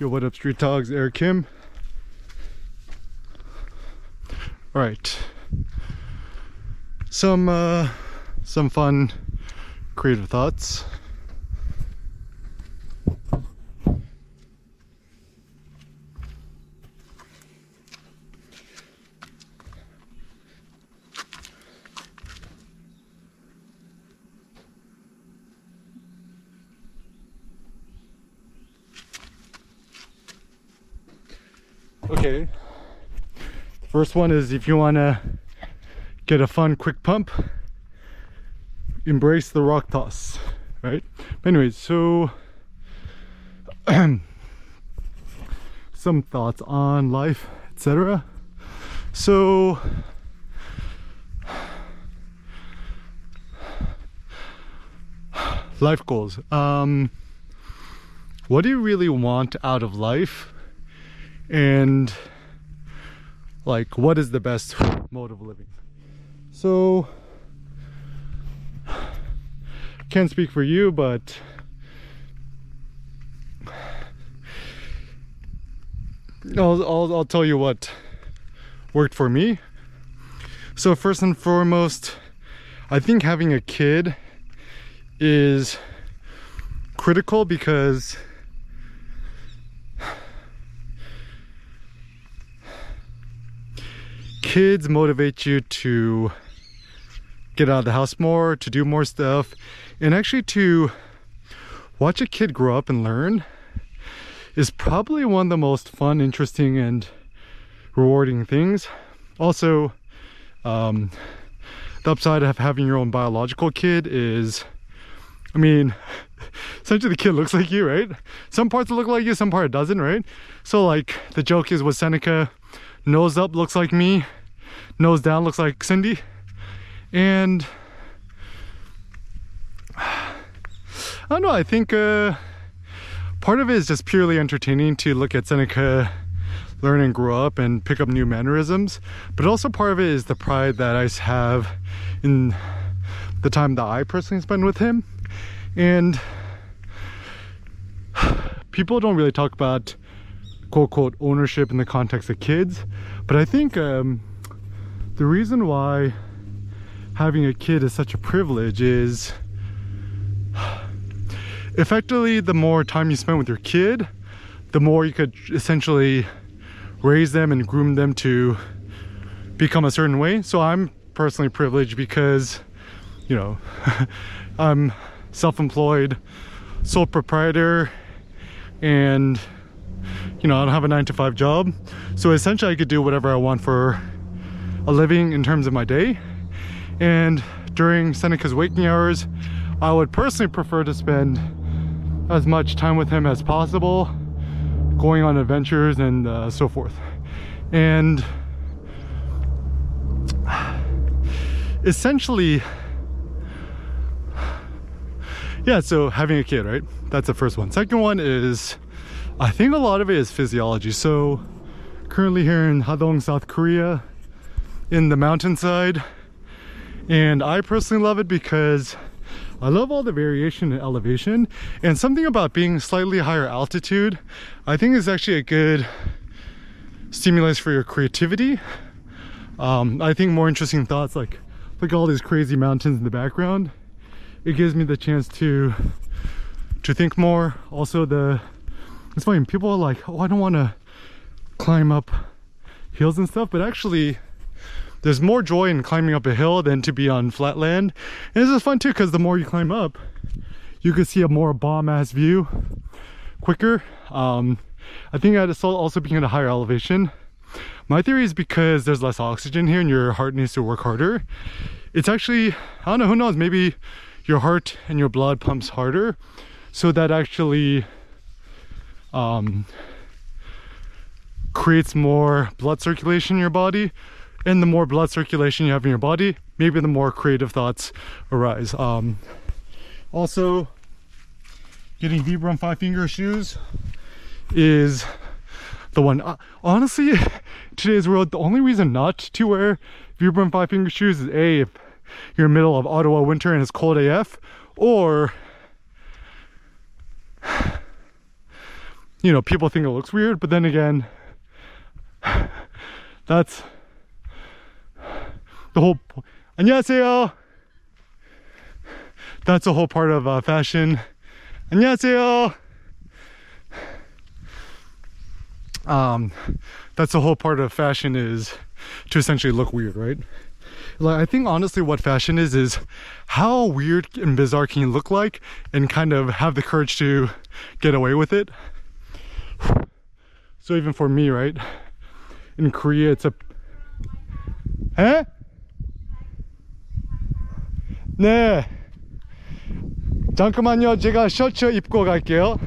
Yo, what up, Street Dogs? Eric Kim. All right. Some uh, some fun, creative thoughts. Okay. The First one is if you want to get a fun quick pump, embrace the rock toss, right? Anyways, so some thoughts on life, etc. So life goals. Um what do you really want out of life? And like what is the best mode of living? So can't speak for you but I'll, I'll, I'll tell you what worked for me. So first and foremost I think having a kid is critical because kids motivate you to get out of the house more, to do more stuff, and actually to watch a kid grow up and learn is probably one of the most fun, interesting, and rewarding things. Also, um, the upside of having your own biological kid is, I mean, essentially the kid looks like you, right? Some parts look like you, some part doesn't, right? So like the joke is with Seneca, nose up looks like me, nose down looks like Cindy. And I don't know, I think uh, part of it is just purely entertaining to look at Seneca learn and grow up and pick up new mannerisms. But also part of it is the pride that I have in the time that I personally spend with him. And people don't really talk about quote quote ownership in the context of kids. But I think um, the reason why having a kid is such a privilege is effectively the more time you spend with your kid, the more you could essentially raise them and groom them to become a certain way. So I'm personally privileged because, you know, I'm self-employed, sole proprietor, and you know, I don't have a nine to five job. So essentially I could do whatever I want for a living in terms of my day. And during Seneca's waking hours, I would personally prefer to spend as much time with him as possible, going on adventures and uh, so forth. And essentially, yeah, so having a kid, right? That's the first one. Second one is, I think a lot of it is physiology. So currently here in Hadong, South Korea, in the mountainside, and I personally love it because I love all the variation in elevation. And something about being slightly higher altitude I think is actually a good stimulus for your creativity. Um, I think more interesting thoughts like at all these crazy mountains in the background. It gives me the chance to to think more. Also the it's funny people are like oh I don't want to climb up hills and stuff but actually there's more joy in climbing up a hill than to be on flat land. And this is fun too because the more you climb up, you can see a more bomb ass view quicker. Um, I think it's also being at a higher elevation. My theory is because there's less oxygen here and your heart needs to work harder. It's actually, I don't know, who knows, maybe your heart and your blood pumps harder. So that actually um, creates more blood circulation in your body and the more blood circulation you have in your body, maybe the more creative thoughts arise. Um, also, getting Vibram five finger shoes is the one. Uh, honestly, today's world, the only reason not to wear Vibram five finger shoes is A, if you're in the middle of Ottawa winter and it's cold AF, or you know, people think it looks weird, but then again, that's the whole. po- 안녕하세요. That's a whole part of uh, fashion. 안녕하세요. Um, that's the whole part of fashion is to essentially look weird, right? Like I think honestly, what fashion is is how weird and bizarre can you look like, and kind of have the courage to get away with it. So even for me, right? In Korea, it's a. 에? 네. 잠깐만요. 제가 셔츠 입고 갈게요.